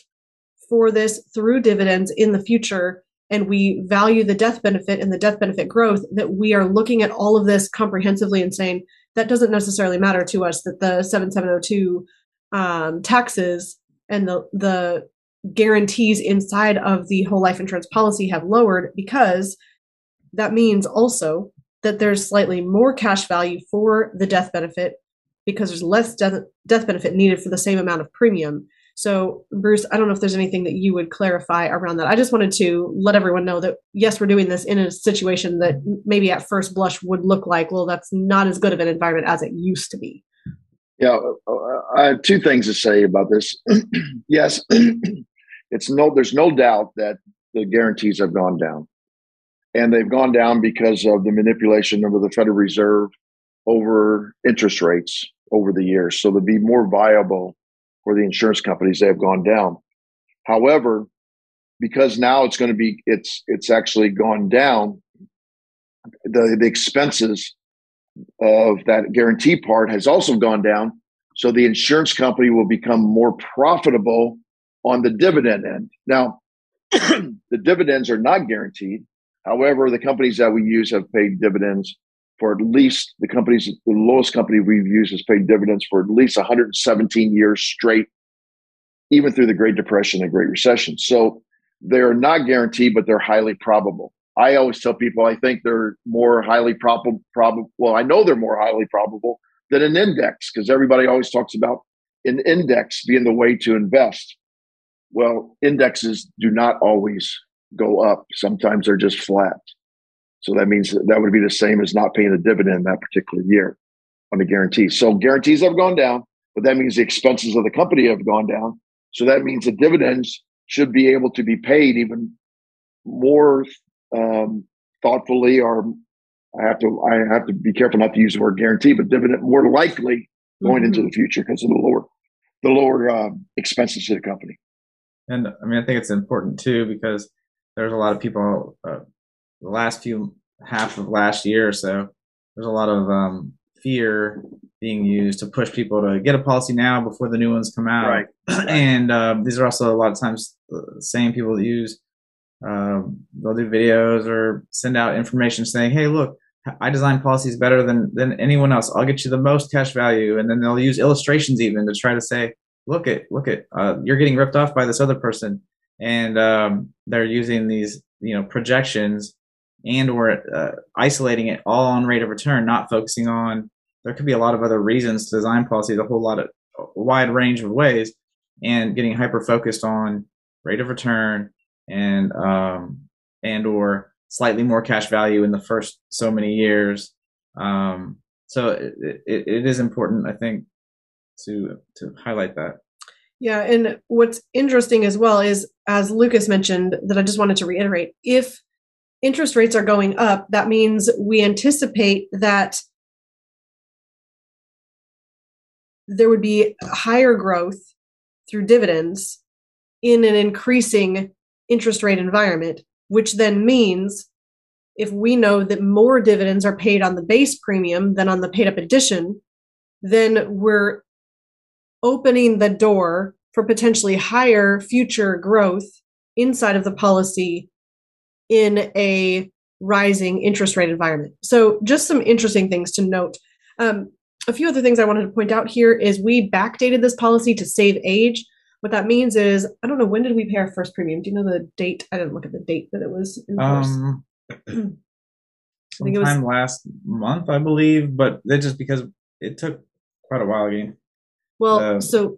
for this through dividends in the future. And we value the death benefit and the death benefit growth that we are looking at all of this comprehensively and saying that doesn't necessarily matter to us that the 7702 um, taxes and the, the guarantees inside of the whole life insurance policy have lowered because that means also that there's slightly more cash value for the death benefit because there's less death, death benefit needed for the same amount of premium. So, Bruce, I don't know if there's anything that you would clarify around that. I just wanted to let everyone know that yes, we're doing this in a situation that maybe at first blush would look like, well, that's not as good of an environment as it used to be. Yeah, uh, I have two things to say about this. yes, it's no, there's no doubt that the guarantees have gone down and they've gone down because of the manipulation of the Federal Reserve over interest rates over the years. So to be more viable for the insurance companies, they have gone down. However, because now it's going to be it's it's actually gone down, the the expenses of that guarantee part has also gone down. So the insurance company will become more profitable on the dividend end. Now, the dividends are not guaranteed. However, the companies that we use have paid dividends for at least the companies, the lowest company we've used has paid dividends for at least 117 years straight, even through the Great Depression and Great Recession. So they're not guaranteed, but they're highly probable. I always tell people I think they're more highly probable. Prob- well, I know they're more highly probable than an index because everybody always talks about an index being the way to invest. Well, indexes do not always go up. Sometimes they're just flat. So that means that, that would be the same as not paying a dividend that particular year on the guarantee. So guarantees have gone down, but that means the expenses of the company have gone down. So that means the dividends should be able to be paid even more um, thoughtfully, or I have to I have to be careful not to use the word guarantee, but dividend more likely going mm-hmm. into the future because of the lower the lower uh, expenses to the company. And I mean, I think it's important too because there's a lot of people. Uh, the last few half of last year or so, there's a lot of um, fear being used to push people to get a policy now before the new ones come out. Right. and uh, these are also a lot of times the same people that use. Um, they'll do videos or send out information saying, "Hey, look, I design policies better than than anyone else. I'll get you the most cash value." And then they'll use illustrations even to try to say, "Look at, look at, uh, you're getting ripped off by this other person." And um, they're using these, you know, projections and or uh, isolating it all on rate of return, not focusing on there could be a lot of other reasons to design policies, a whole lot of wide range of ways, and getting hyper focused on rate of return and um, and or slightly more cash value in the first so many years. Um, so it, it, it is important, I think, to to highlight that. Yeah, and what's interesting as well is, as Lucas mentioned, that I just wanted to reiterate: if interest rates are going up, that means we anticipate that there would be higher growth through dividends in an increasing interest rate environment, which then means if we know that more dividends are paid on the base premium than on the paid up addition, then we're opening the door for potentially higher future growth inside of the policy in a rising interest rate environment. So, just some interesting things to note. Um, a few other things I wanted to point out here is we backdated this policy to save age. What that means is, I don't know, when did we pay our first premium? Do you know the date? I didn't look at the date that it was in um, I think it was last month, I believe, but it just because it took quite a while again. Well, so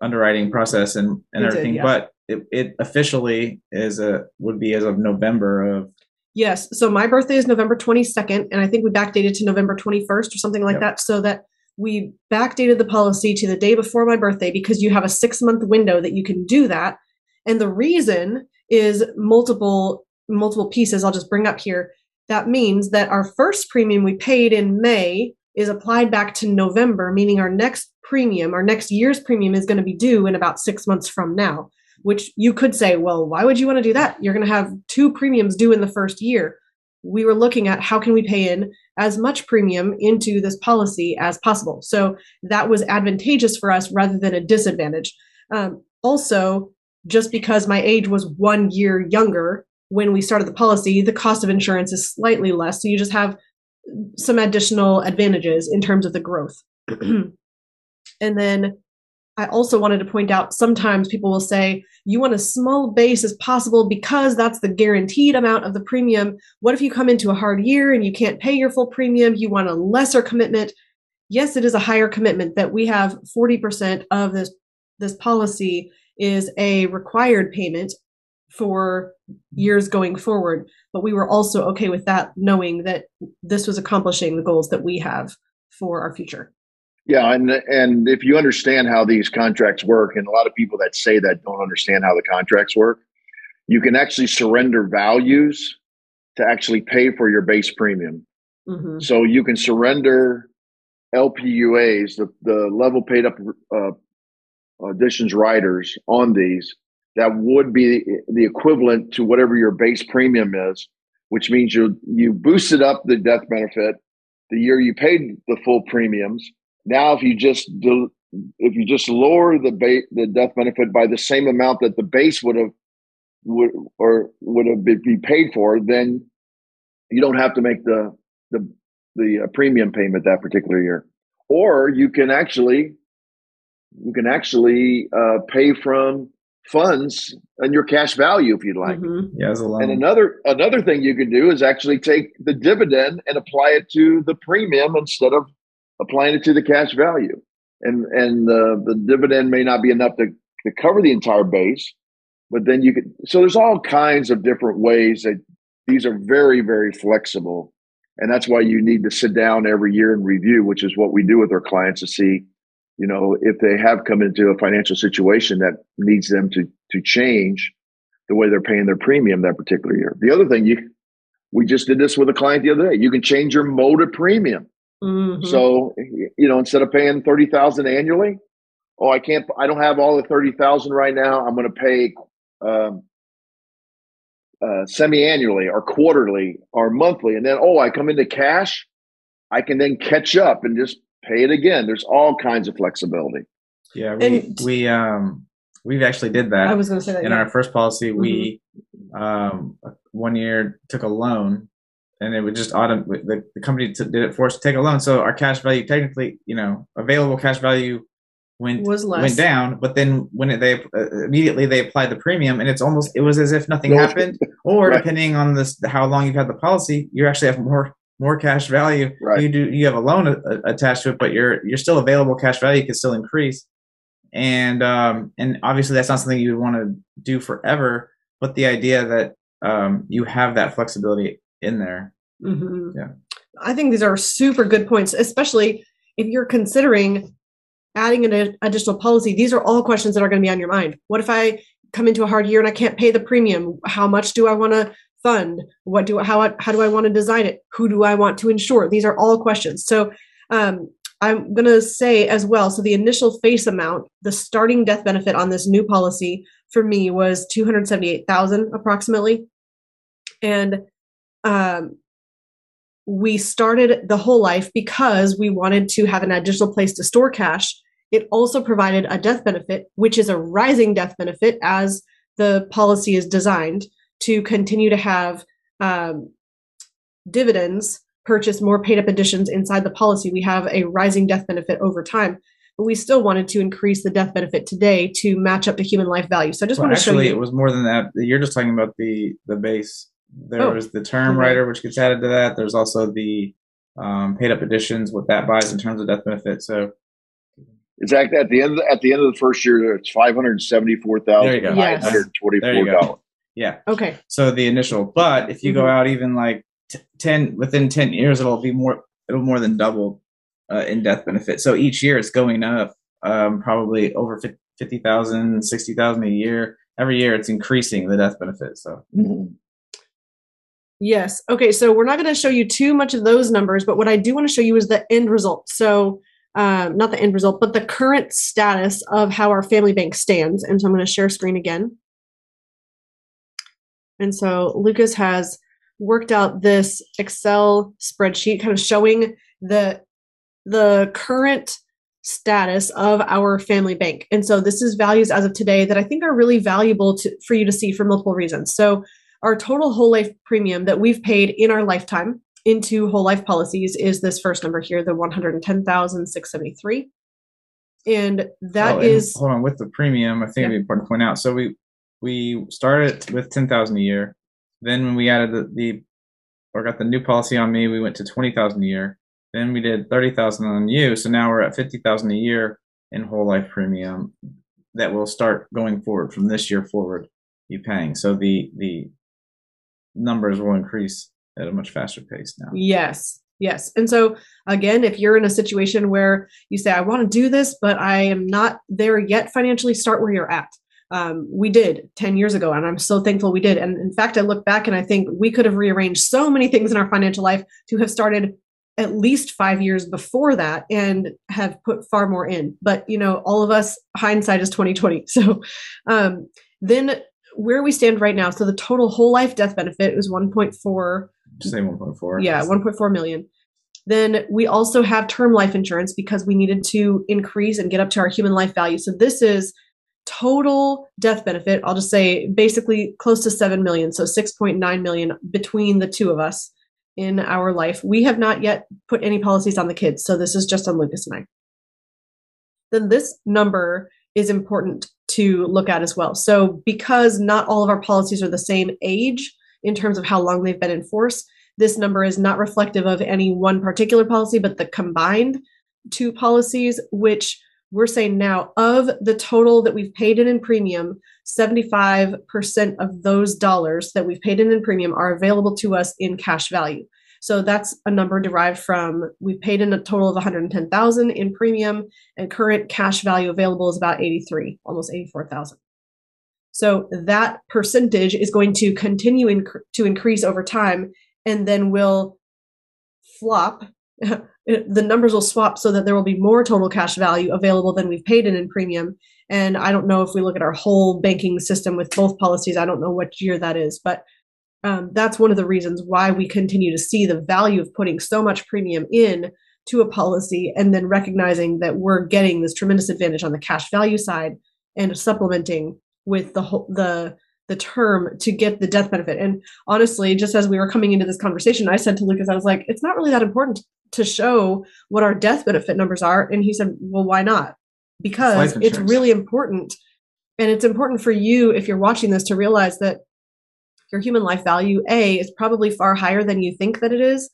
underwriting process and, and everything, did, yeah. but it, it officially is a would be as of November of Yes. So my birthday is November 22nd, and I think we backdated to November 21st or something like yep. that, so that we backdated the policy to the day before my birthday because you have a six month window that you can do that. And the reason is multiple multiple pieces. I'll just bring up here. That means that our first premium we paid in May is applied back to November, meaning our next premium, our next year's premium is going to be due in about six months from now which you could say, well, why would you want to do that? You're going to have two premiums due in the first year. We were looking at how can we pay in as much premium into this policy as possible. So that was advantageous for us rather than a disadvantage. Um, also, just because my age was one year younger when we started the policy, the cost of insurance is slightly less. So you just have some additional advantages in terms of the growth. and then I also wanted to point out sometimes people will say, you want as small base as possible because that's the guaranteed amount of the premium. What if you come into a hard year and you can't pay your full premium? You want a lesser commitment. Yes, it is a higher commitment that we have 40% of this, this policy is a required payment for years going forward. But we were also okay with that, knowing that this was accomplishing the goals that we have for our future. Yeah, and and if you understand how these contracts work, and a lot of people that say that don't understand how the contracts work, you can actually surrender values to actually pay for your base premium. Mm-hmm. So you can surrender LPUAs, the the level paid up uh, additions riders on these that would be the equivalent to whatever your base premium is, which means you you boosted up the death benefit the year you paid the full premiums now, if you just do, if you just lower the ba- the death benefit by the same amount that the base would have would or would have been be paid for, then you don't have to make the the the uh, premium payment that particular year. Or you can actually you can actually uh, pay from funds and your cash value if you'd like. Mm-hmm. Yeah, and another another thing you can do is actually take the dividend and apply it to the premium instead of applying it to the cash value. And and the the dividend may not be enough to, to cover the entire base, but then you could so there's all kinds of different ways that these are very, very flexible. And that's why you need to sit down every year and review, which is what we do with our clients to see you know, if they have come into a financial situation that needs them to to change the way they're paying their premium that particular year. The other thing you we just did this with a client the other day. You can change your mode of premium. Mm-hmm. So, you know, instead of paying 30,000 annually, oh, I can't, I don't have all the 30,000 right now. I'm going to pay um, uh, semi-annually or quarterly or monthly. And then, oh, I come into cash. I can then catch up and just pay it again. There's all kinds of flexibility. Yeah. We, and, we, um, we've actually did that. I was going to say that in yeah. our first policy. Mm-hmm. We, um, one year took a loan and it would just autom- the, the company t- did it for us to take a loan. So our cash value, technically, you know, available cash value went was less. went down. But then when it, they uh, immediately they applied the premium, and it's almost it was as if nothing happened. Or right. depending on this how long you've had the policy, you actually have more more cash value. Right. You do you have a loan a, a, attached to it, but you're you're still available cash value can still increase. And um and obviously that's not something you would want to do forever. But the idea that um you have that flexibility in there. Mm-hmm. Yeah. I think these are super good points, especially if you're considering adding an additional policy. These are all questions that are going to be on your mind. What if I come into a hard year and I can't pay the premium? How much do I want to fund? What do how how do I want to design it? Who do I want to insure? These are all questions. So um, I'm going to say as well. So the initial face amount, the starting death benefit on this new policy for me was 278,000 approximately, and um, we started the whole life because we wanted to have an additional place to store cash. It also provided a death benefit, which is a rising death benefit as the policy is designed to continue to have um, dividends purchase more paid up additions inside the policy. We have a rising death benefit over time, but we still wanted to increase the death benefit today to match up to human life value. So I just well, want to actually, show you. it was more than that. You're just talking about the the base there oh, was the term okay. rider, which gets added to that. There's also the um, paid up additions, what that buys in terms of death benefit. So exactly at the end of the, at the end of the first year, it's five hundred seventy four thousand nine hundred twenty four dollars. Yeah. Okay. So the initial, but if you mm-hmm. go out even like t- ten within ten years, it'll be more. It'll more than double uh, in death benefit. So each year it's going up, um, probably over 50,000, 60,000 a year. Every year it's increasing the death benefit. So. Mm-hmm. Yes. Okay. So we're not going to show you too much of those numbers, but what I do want to show you is the end result. So, um, not the end result, but the current status of how our family bank stands. And so I'm going to share screen again. And so Lucas has worked out this Excel spreadsheet kind of showing the the current status of our family bank. And so this is values as of today that I think are really valuable to, for you to see for multiple reasons. So our total whole life premium that we've paid in our lifetime into whole life policies is this first number here, the 110,673. And that oh, is hold on with the premium. I think yeah. it'd be important to point out. So we we started with 10,000 a year. Then when we added the, the or got the new policy on me, we went to 20,000 a year. Then we did 30,000 on you. So now we're at 50,000 a year in whole life premium that will start going forward from this year forward you paying. So the the numbers will increase at a much faster pace now. Yes. Yes. And so, again, if you're in a situation where you say, I want to do this, but I am not there yet financially, start where you're at. Um, we did 10 years ago, and I'm so thankful we did. And in fact, I look back and I think we could have rearranged so many things in our financial life to have started at least five years before that and have put far more in. But, you know, all of us, hindsight is 2020. So um, then where we stand right now, so the total whole life death benefit was 1.4. Just say 1.4. Yeah, 1.4 million. Then we also have term life insurance because we needed to increase and get up to our human life value. So this is total death benefit. I'll just say basically close to 7 million. So 6.9 million between the two of us in our life. We have not yet put any policies on the kids. So this is just on Lucas and I. Then this number is important to look at as well. So, because not all of our policies are the same age in terms of how long they've been in force, this number is not reflective of any one particular policy, but the combined two policies, which we're saying now of the total that we've paid in in premium, 75% of those dollars that we've paid in in premium are available to us in cash value. So that's a number derived from we've paid in a total of 110,000 in premium and current cash value available is about 83, almost 84,000. So that percentage is going to continue inc- to increase over time and then will flop. the numbers will swap so that there will be more total cash value available than we've paid in in premium. And I don't know if we look at our whole banking system with both policies, I don't know what year that is, but um, that's one of the reasons why we continue to see the value of putting so much premium in to a policy and then recognizing that we're getting this tremendous advantage on the cash value side and supplementing with the whole, the the term to get the death benefit. And honestly, just as we were coming into this conversation, I said to Lucas, I was like, it's not really that important to show what our death benefit numbers are. And he said, well, why not? Because it's really important. And it's important for you, if you're watching this, to realize that your human life value, A, is probably far higher than you think that it is.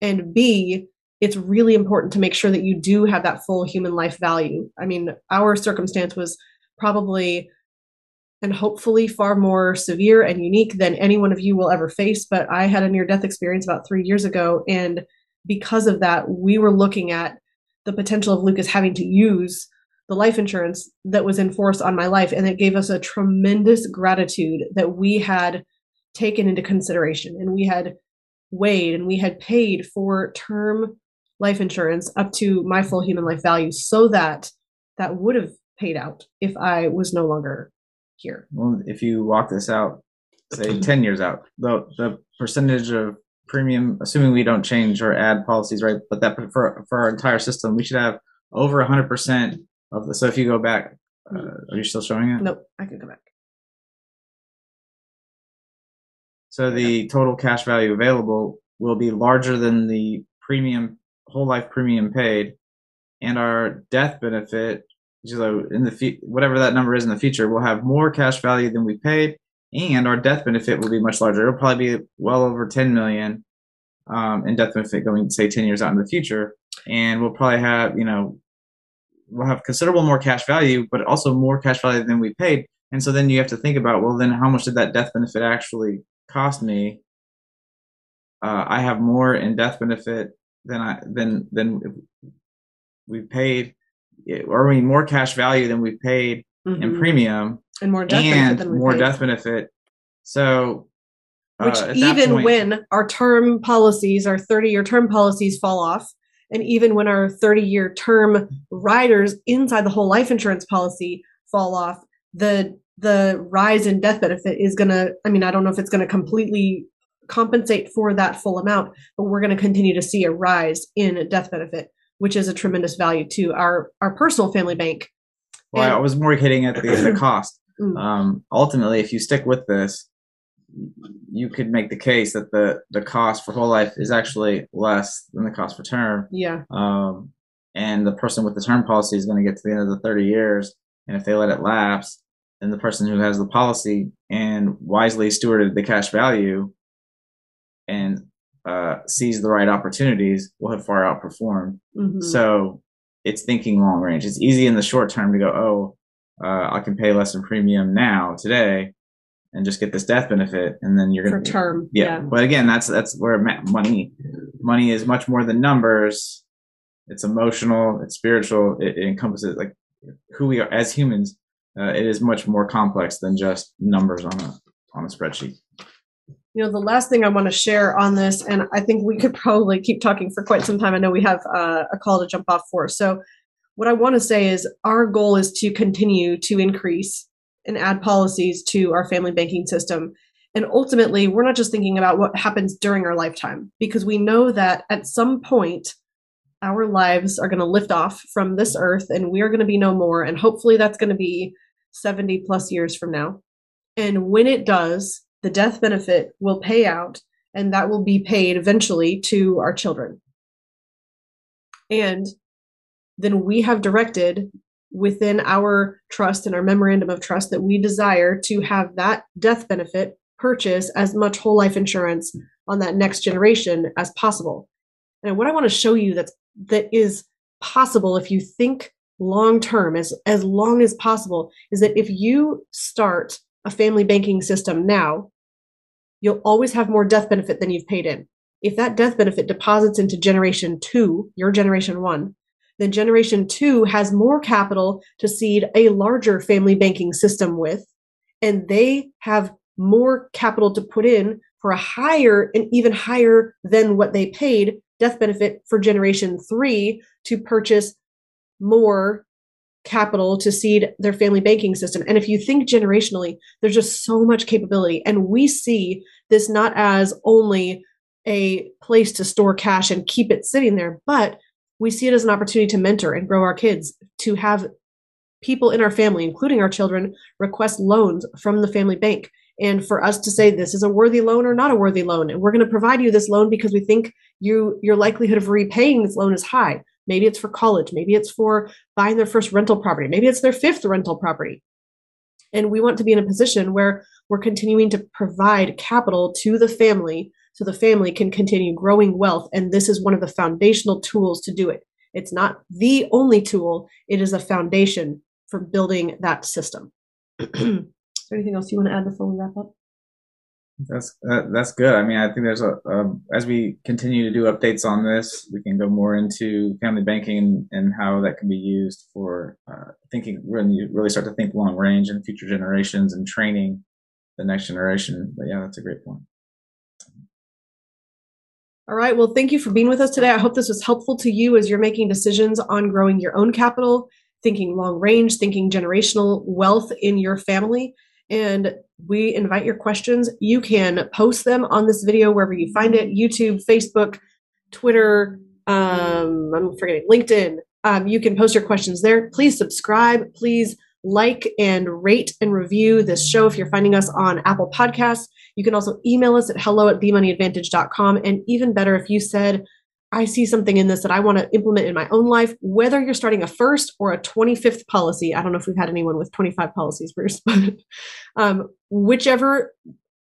And B, it's really important to make sure that you do have that full human life value. I mean, our circumstance was probably and hopefully far more severe and unique than any one of you will ever face. But I had a near death experience about three years ago. And because of that, we were looking at the potential of Lucas having to use the life insurance that was enforced on my life. And it gave us a tremendous gratitude that we had taken into consideration and we had weighed and we had paid for term life insurance up to my full human life value so that that would have paid out if I was no longer here. Well, if you walk this out, say 10 years out, the, the percentage of premium, assuming we don't change or add policies, right? But that for, for our entire system, we should have over 100% of the. So if you go back, uh, are you still showing it? Nope, I can go back. So the total cash value available will be larger than the premium, whole life premium paid, and our death benefit so in the whatever that number is in the future, we'll have more cash value than we paid, and our death benefit will be much larger. It'll probably be well over 10 million um, in death benefit going say 10 years out in the future, and we'll probably have you know we'll have considerable more cash value, but also more cash value than we paid. And so then you have to think about well, then how much did that death benefit actually cost me? Uh, I have more in death benefit than I than than we paid or I mean more cash value than we've paid mm-hmm. in premium and more death and benefit more paid. death benefit. So uh, which uh, even point, when our term policies, our 30 year term policies fall off, and even when our 30 year term riders inside the whole life insurance policy fall off, the the rise in death benefit is going to i mean i don't know if it's going to completely compensate for that full amount but we're going to continue to see a rise in death benefit which is a tremendous value to our our personal family bank. Well, and, I was more hitting at the, the cost. Mm. Um, ultimately, if you stick with this, you could make the case that the the cost for whole life is actually less than the cost for term. Yeah. Um, and the person with the term policy is going to get to the end of the 30 years, and if they let it lapse, then the person who has the policy and wisely stewarded the cash value and uh, sees the right opportunities will have far outperformed. Mm-hmm. So it's thinking long range. It's easy in the short term to go, oh, uh, I can pay less in premium now today and just get this death benefit, and then you're going to term. Yeah. yeah. but again, that's that's where money money is much more than numbers. It's emotional. It's spiritual. It, it encompasses like who we are as humans. Uh, it is much more complex than just numbers on a on a spreadsheet. You know the last thing i want to share on this and i think we could probably keep talking for quite some time i know we have uh, a call to jump off for. So what i want to say is our goal is to continue to increase and add policies to our family banking system. And ultimately we're not just thinking about what happens during our lifetime because we know that at some point our lives are going to lift off from this earth and we are going to be no more and hopefully that's going to be 70 plus years from now and when it does the death benefit will pay out and that will be paid eventually to our children. And then we have directed within our trust and our memorandum of trust that we desire to have that death benefit purchase as much whole life insurance on that next generation as possible. And what I want to show you that's that is possible if you think long term as as long as possible is that if you start a family banking system now, you'll always have more death benefit than you've paid in. if that death benefit deposits into generation two, your generation one, then generation two has more capital to seed a larger family banking system with, and they have more capital to put in for a higher and even higher than what they paid death benefit for generation three to purchase more capital to seed their family banking system. And if you think generationally, there's just so much capability. And we see this not as only a place to store cash and keep it sitting there, but we see it as an opportunity to mentor and grow our kids, to have people in our family, including our children, request loans from the family bank. And for us to say this is a worthy loan or not a worthy loan. And we're going to provide you this loan because we think you your likelihood of repaying this loan is high. Maybe it's for college. Maybe it's for buying their first rental property. Maybe it's their fifth rental property. And we want to be in a position where we're continuing to provide capital to the family so the family can continue growing wealth. And this is one of the foundational tools to do it. It's not the only tool, it is a foundation for building that system. is there anything else you want to add before we wrap up? That's uh, that's good. I mean, I think there's a as we continue to do updates on this, we can go more into family banking and, and how that can be used for uh, thinking when you really start to think long range and future generations and training the next generation. But yeah, that's a great point. All right. Well, thank you for being with us today. I hope this was helpful to you as you're making decisions on growing your own capital, thinking long range, thinking generational wealth in your family. And we invite your questions. You can post them on this video wherever you find it YouTube, Facebook, Twitter, um, I'm forgetting, LinkedIn. Um, you can post your questions there. Please subscribe. Please like and rate and review this show if you're finding us on Apple Podcasts. You can also email us at hello at themoneyadvantage.com. And even better, if you said, I see something in this that I want to implement in my own life, whether you're starting a first or a 25th policy. I don't know if we've had anyone with 25 policies, Bruce, but um, whichever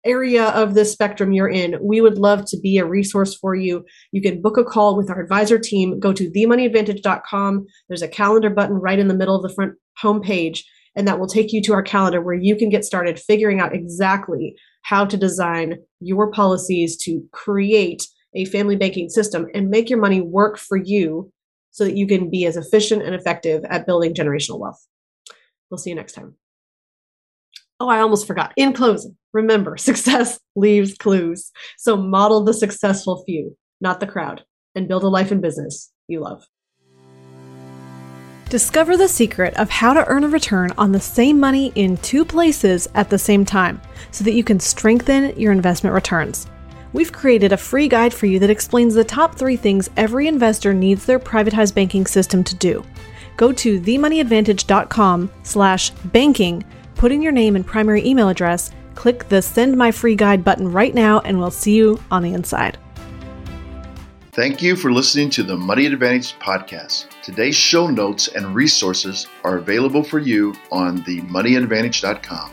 area of this spectrum you're in, we would love to be a resource for you. You can book a call with our advisor team. Go to themoneyadvantage.com. There's a calendar button right in the middle of the front homepage, and that will take you to our calendar where you can get started figuring out exactly how to design your policies to create a family banking system and make your money work for you so that you can be as efficient and effective at building generational wealth. We'll see you next time. Oh, I almost forgot. In closing, remember success leaves clues. So model the successful few, not the crowd, and build a life and business you love. Discover the secret of how to earn a return on the same money in two places at the same time so that you can strengthen your investment returns. We've created a free guide for you that explains the top three things every investor needs their privatized banking system to do. Go to themoneyadvantage.com slash banking, put in your name and primary email address, click the send my free guide button right now, and we'll see you on the inside. Thank you for listening to the Money Advantage podcast. Today's show notes and resources are available for you on themoneyadvantage.com.